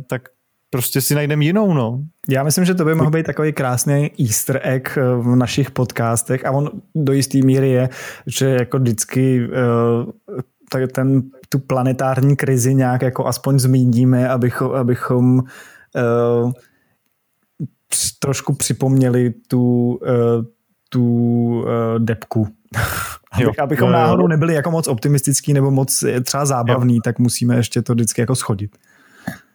tak prostě si najdeme jinou, no. Já myslím, že to by mohl být takový krásný easter egg eh, v našich podcastech a on do jisté míry je, že jako vždycky uh, ten, tu planetární krizi nějak jako aspoň zmíníme, abychom, abychom uh, trošku připomněli tu, uh, tu uh, depku. Abych, abychom náhodou nebyli jako moc optimistický nebo moc třeba zábavný, jo. tak musíme ještě to vždycky jako schodit.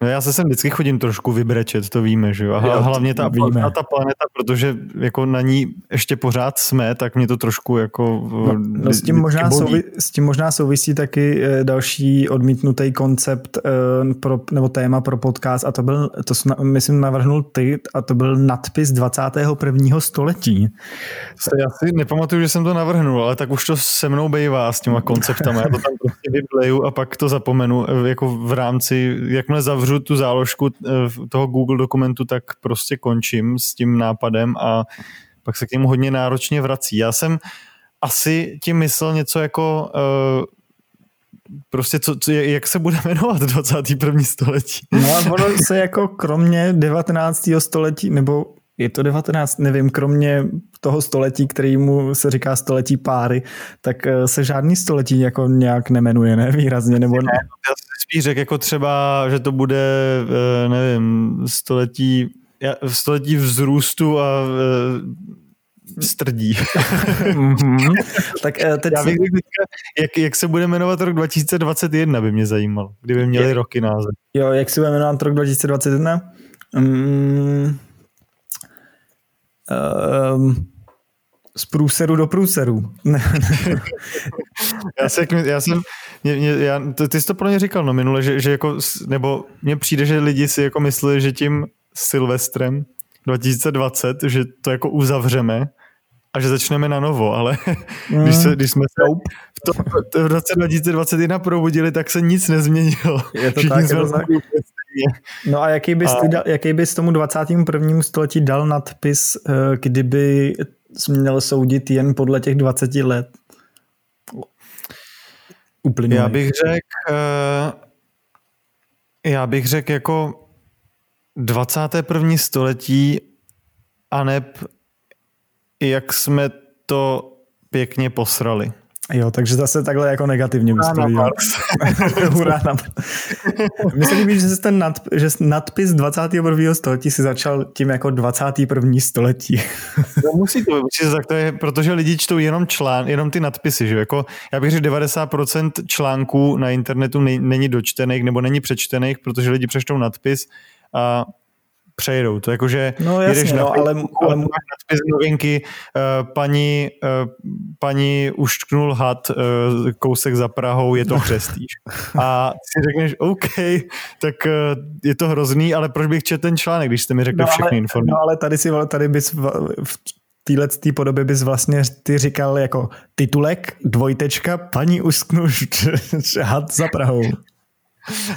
No já se sem vždycky chodím trošku vybrečet, to víme, že jo. A hlavně ta, víme. ta planeta, protože jako na ní ještě pořád jsme, tak mě to trošku jako... No, no s, tím možná souvi, s tím možná souvisí taky eh, další odmítnutý koncept eh, pro, nebo téma pro podcast a to byl, to jsem, myslím navrhnul ty a to byl nadpis 21. století. Já si nepamatuju, že jsem to navrhnul, ale tak už to se mnou bejvá s těma konceptama. Já to tam prostě vybleju a pak to zapomenu eh, jako v rámci, jakmile zavřu tu záložku eh, toho Google dokumentu, tak prostě končím s tím nápadem a pak se k němu hodně náročně vrací. Já jsem asi tím myslel něco jako uh, prostě co, co, jak se bude jmenovat 21. století. No a ono se jako kromě 19. století, nebo je to 19, nevím, kromě toho století, kterýmu se říká století páry, tak eh, se žádný století jako nějak nemenuje, ne? Výrazně, nebo ne? Já si spíš řekl jako třeba, že to bude, eh, nevím, století, století vzrůstu a eh, strdí. mm-hmm. tak teď... Já bych jak, jak se bude jmenovat rok 2021, by mě zajímalo, kdyby měli je, roky název. Jo, jak se bude jmenovat rok 2021? Mm, um, z průseru do průseru. já, se, já jsem, mě, mě, já, ty jsi to pro mě říkal no minule, že, že jako, nebo mně přijde, že lidi si jako myslí, že tím Silvestrem 2020, že to jako uzavřeme a že začneme na novo, ale mm. když, se, když jsme se v, to, v roce 2021 probudili, tak se nic nezměnilo. Je to tak, je to tak. No a jaký bys, a... Ty dal, jaký bys tomu 21. století dal nadpis, eh, kdyby měl soudit jen podle těch 20 let? Uplynulý. Já bych řekl, eh, já bych řekl jako 21. století a neb jak jsme to pěkně posrali. Jo, takže zase takhle jako negativně viděl. Hurá na Mně se líbí, že, jsi ten nad, že nadpis 21. století si začal tím jako 21. století. no musí to, musí to, tak to je, protože lidi čtou jenom člán, jenom ty nadpisy, že jako, já bych řekl 90% článků na internetu není dočtených nebo není přečtených, protože lidi přečtou nadpis a přejdou. To jakože no, jasně, jedeš no, na ale, ale... nadpis novinky, uh, paní, uh, paní uštknul had uh, kousek za Prahou, je to přestíž. A si řekneš, OK, tak uh, je to hrozný, ale proč bych četl ten článek, když jste mi řekli no, všechny informace? No ale tady, si, tady bys v, v téhle tý podobě bys vlastně ty říkal jako titulek, dvojtečka, paní usknul had za Prahou.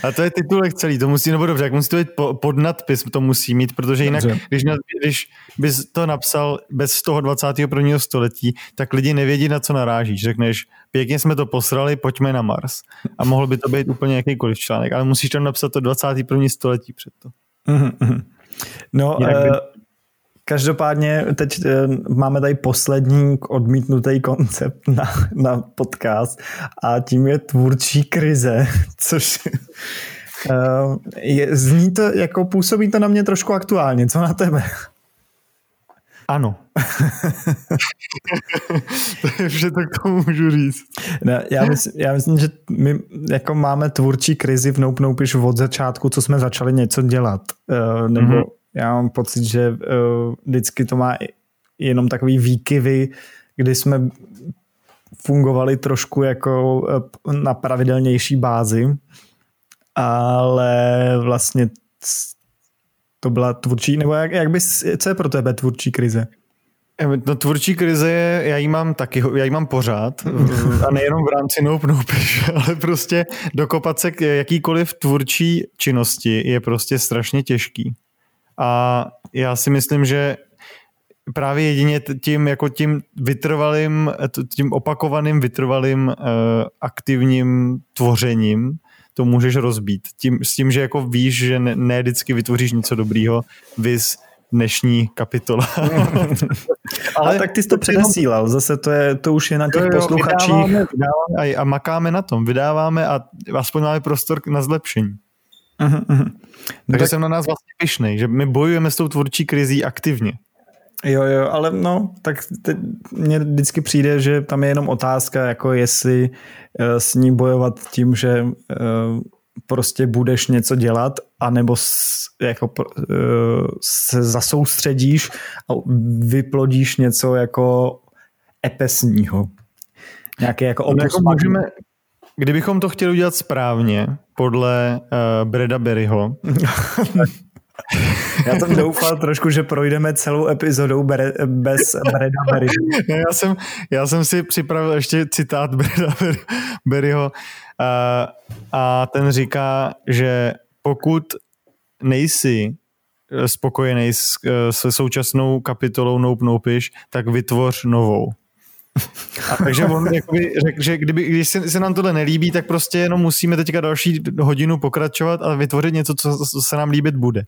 A to je titulek celý, to musí, nebo dobře, jak musí to být pod nadpis, to musí mít, protože jinak, když, když bys to napsal bez toho 21. století, tak lidi nevědí, na co narážíš. Řekneš, pěkně jsme to posrali, pojďme na Mars. A mohl by to být úplně jakýkoliv článek, ale musíš tam napsat to 21. století před to. Mm-hmm. No, uh, Každopádně teď eh, máme tady poslední odmítnutý koncept na, na podcast a tím je tvůrčí krize, což eh, je, zní to, jako působí to na mě trošku aktuálně. Co na tebe? Ano. to je vše, tak to můžu říct. Ne, já, myslím, já myslím, že my jako máme tvůrčí krizi v Nope Nope od začátku, co jsme začali něco dělat. Uh, nebo mm-hmm já mám pocit, že uh, vždycky to má jenom takový výkyvy, kdy jsme fungovali trošku jako uh, na pravidelnější bázi, ale vlastně to byla tvůrčí, nebo jak, jak bys, co je pro tebe tvůrčí krize? No tvůrčí krize je, já ji mám taky, já ji mám pořád a nejenom v rámci Nope Nope, ale prostě dokopat se k jakýkoliv tvůrčí činnosti je prostě strašně těžký. A já si myslím, že právě jedině tím, jako tím vytrvalým, tím opakovaným vytrvalým uh, aktivním tvořením to můžeš rozbít. Tím, s tím, že jako víš, že ne, ne vždycky vytvoříš něco dobrýho, vys dnešní kapitola. Ale tak ty jsi to předesílal, zase to, je, to už je na těch jo, jo, posluchačích. Vydáváme, vydáváme a, a makáme na tom, vydáváme a aspoň máme prostor na zlepšení. Uh-huh, uh-huh. Takže tak... jsem na nás vlastně pišnej, že my bojujeme s tou tvůrčí krizí aktivně. Jo, jo, ale no, tak mně vždycky přijde, že tam je jenom otázka, jako jestli uh, s ní bojovat tím, že uh, prostě budeš něco dělat, anebo s, jako, uh, se zasoustředíš a vyplodíš něco jako epesního. Nějaké jako. No, jako můžeme, kdybychom to chtěli udělat správně, podle uh, Breda Berryho. Já jsem doufal trošku, že projdeme celou epizodou bere, bez Breda Berryho. já, jsem, já jsem si připravil ještě citát Breda Berryho uh, a ten říká, že pokud nejsi spokojený s, se současnou kapitolou Nope Nopish, tak vytvoř novou. A takže on jakoby řekl, že kdyby, když se, se nám tohle nelíbí, tak prostě jenom musíme teďka další hodinu pokračovat a vytvořit něco, co, co se nám líbit bude.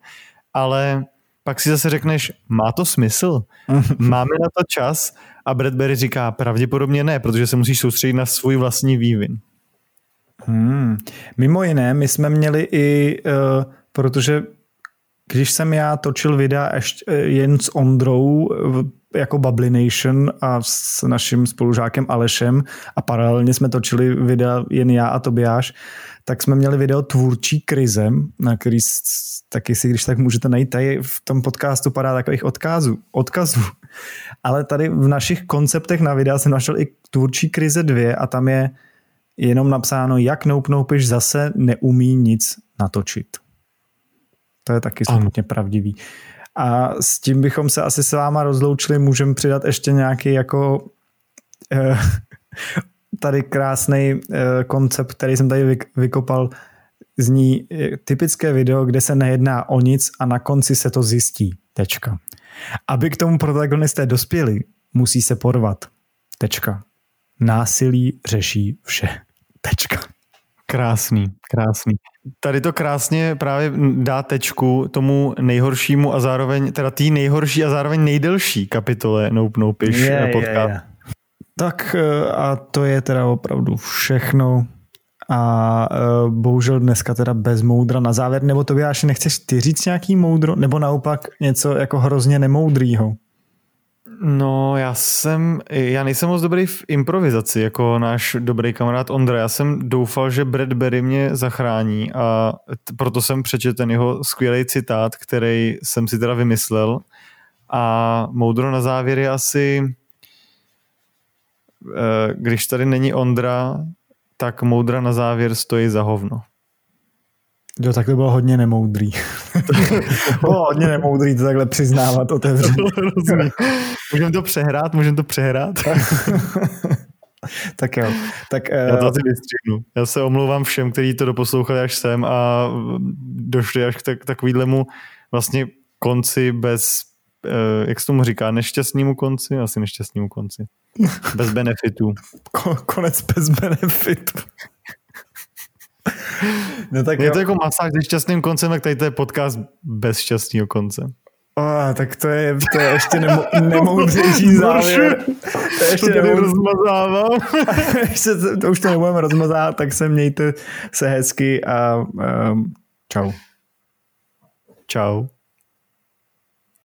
Ale pak si zase řekneš, má to smysl? Máme na to čas? A Bradbury říká, pravděpodobně ne, protože se musíš soustředit na svůj vlastní vývin. Hmm. Mimo jiné, my jsme měli i, uh, protože když jsem já točil videa ještě eh, jen s Ondrou jako Bubbly Nation a s naším spolužákem Alešem a paralelně jsme točili videa jen já a Tobiáš, tak jsme měli video Tvůrčí krize, na který taky si, když tak můžete najít, tady v tom podcastu padá takových odkazů, odkazů. Ale tady v našich konceptech na videa jsem našel i Tvůrčí krize 2 a tam je jenom napsáno, jak Nope Nopiš zase neumí nic natočit. To je taky smutně pravdivý. A s tím bychom se asi s váma rozloučili, můžeme přidat ještě nějaký jako eh, tady krásný eh, koncept, který jsem tady vykopal, zní eh, typické video, kde se nejedná o nic a na konci se to zjistí. Tečka. Aby k tomu protagonisté dospěli, musí se porvat. Tečka. Násilí řeší vše. Tečka. Krásný, krásný. Tady to krásně právě dá tečku tomu nejhoršímu a zároveň, teda tý nejhorší a zároveň nejdelší kapitole Nope Nopish yeah, podcast. Yeah, yeah. Tak eh, a to je teda opravdu všechno a uh, bohužel dneska teda bez moudra na závěr, nebo to až nechceš ty říct nějaký moudro, nebo naopak něco jako hrozně nemoudrýho? No, já jsem, já nejsem moc dobrý v improvizaci, jako náš dobrý kamarád Ondra. Já jsem doufal, že Bradbury mě zachrání a proto jsem přečetl ten jeho skvělý citát, který jsem si teda vymyslel. A moudro na závěr je asi, eh, když tady není Ondra, tak moudra na závěr stojí za hovno. Jo, tak to bylo hodně nemoudrý. bylo hodně nemoudrý to takhle přiznávat otevřeně. můžeme to přehrát, můžeme to přehrát. tak jo. Tak, Já to eh, asi vystřihnu. Já se omlouvám všem, kteří to doposlouchali až sem a došli až k tak, takovýhlemu vlastně konci bez, eh, jak se tomu říká, nešťastnému konci? Asi nešťastnému konci. Bez benefitů. Konec bez benefitů. No tak je to jako masáž se šťastným koncem, tak tady to je podcast bez šťastného konce. Oh, tak to je, to je ještě nemo, nemoudřejší závěr. To je ještě to rozmazávám. ještě, to už to nebudeme rozmazávat, tak se mějte se hezky a um, čau. Čau.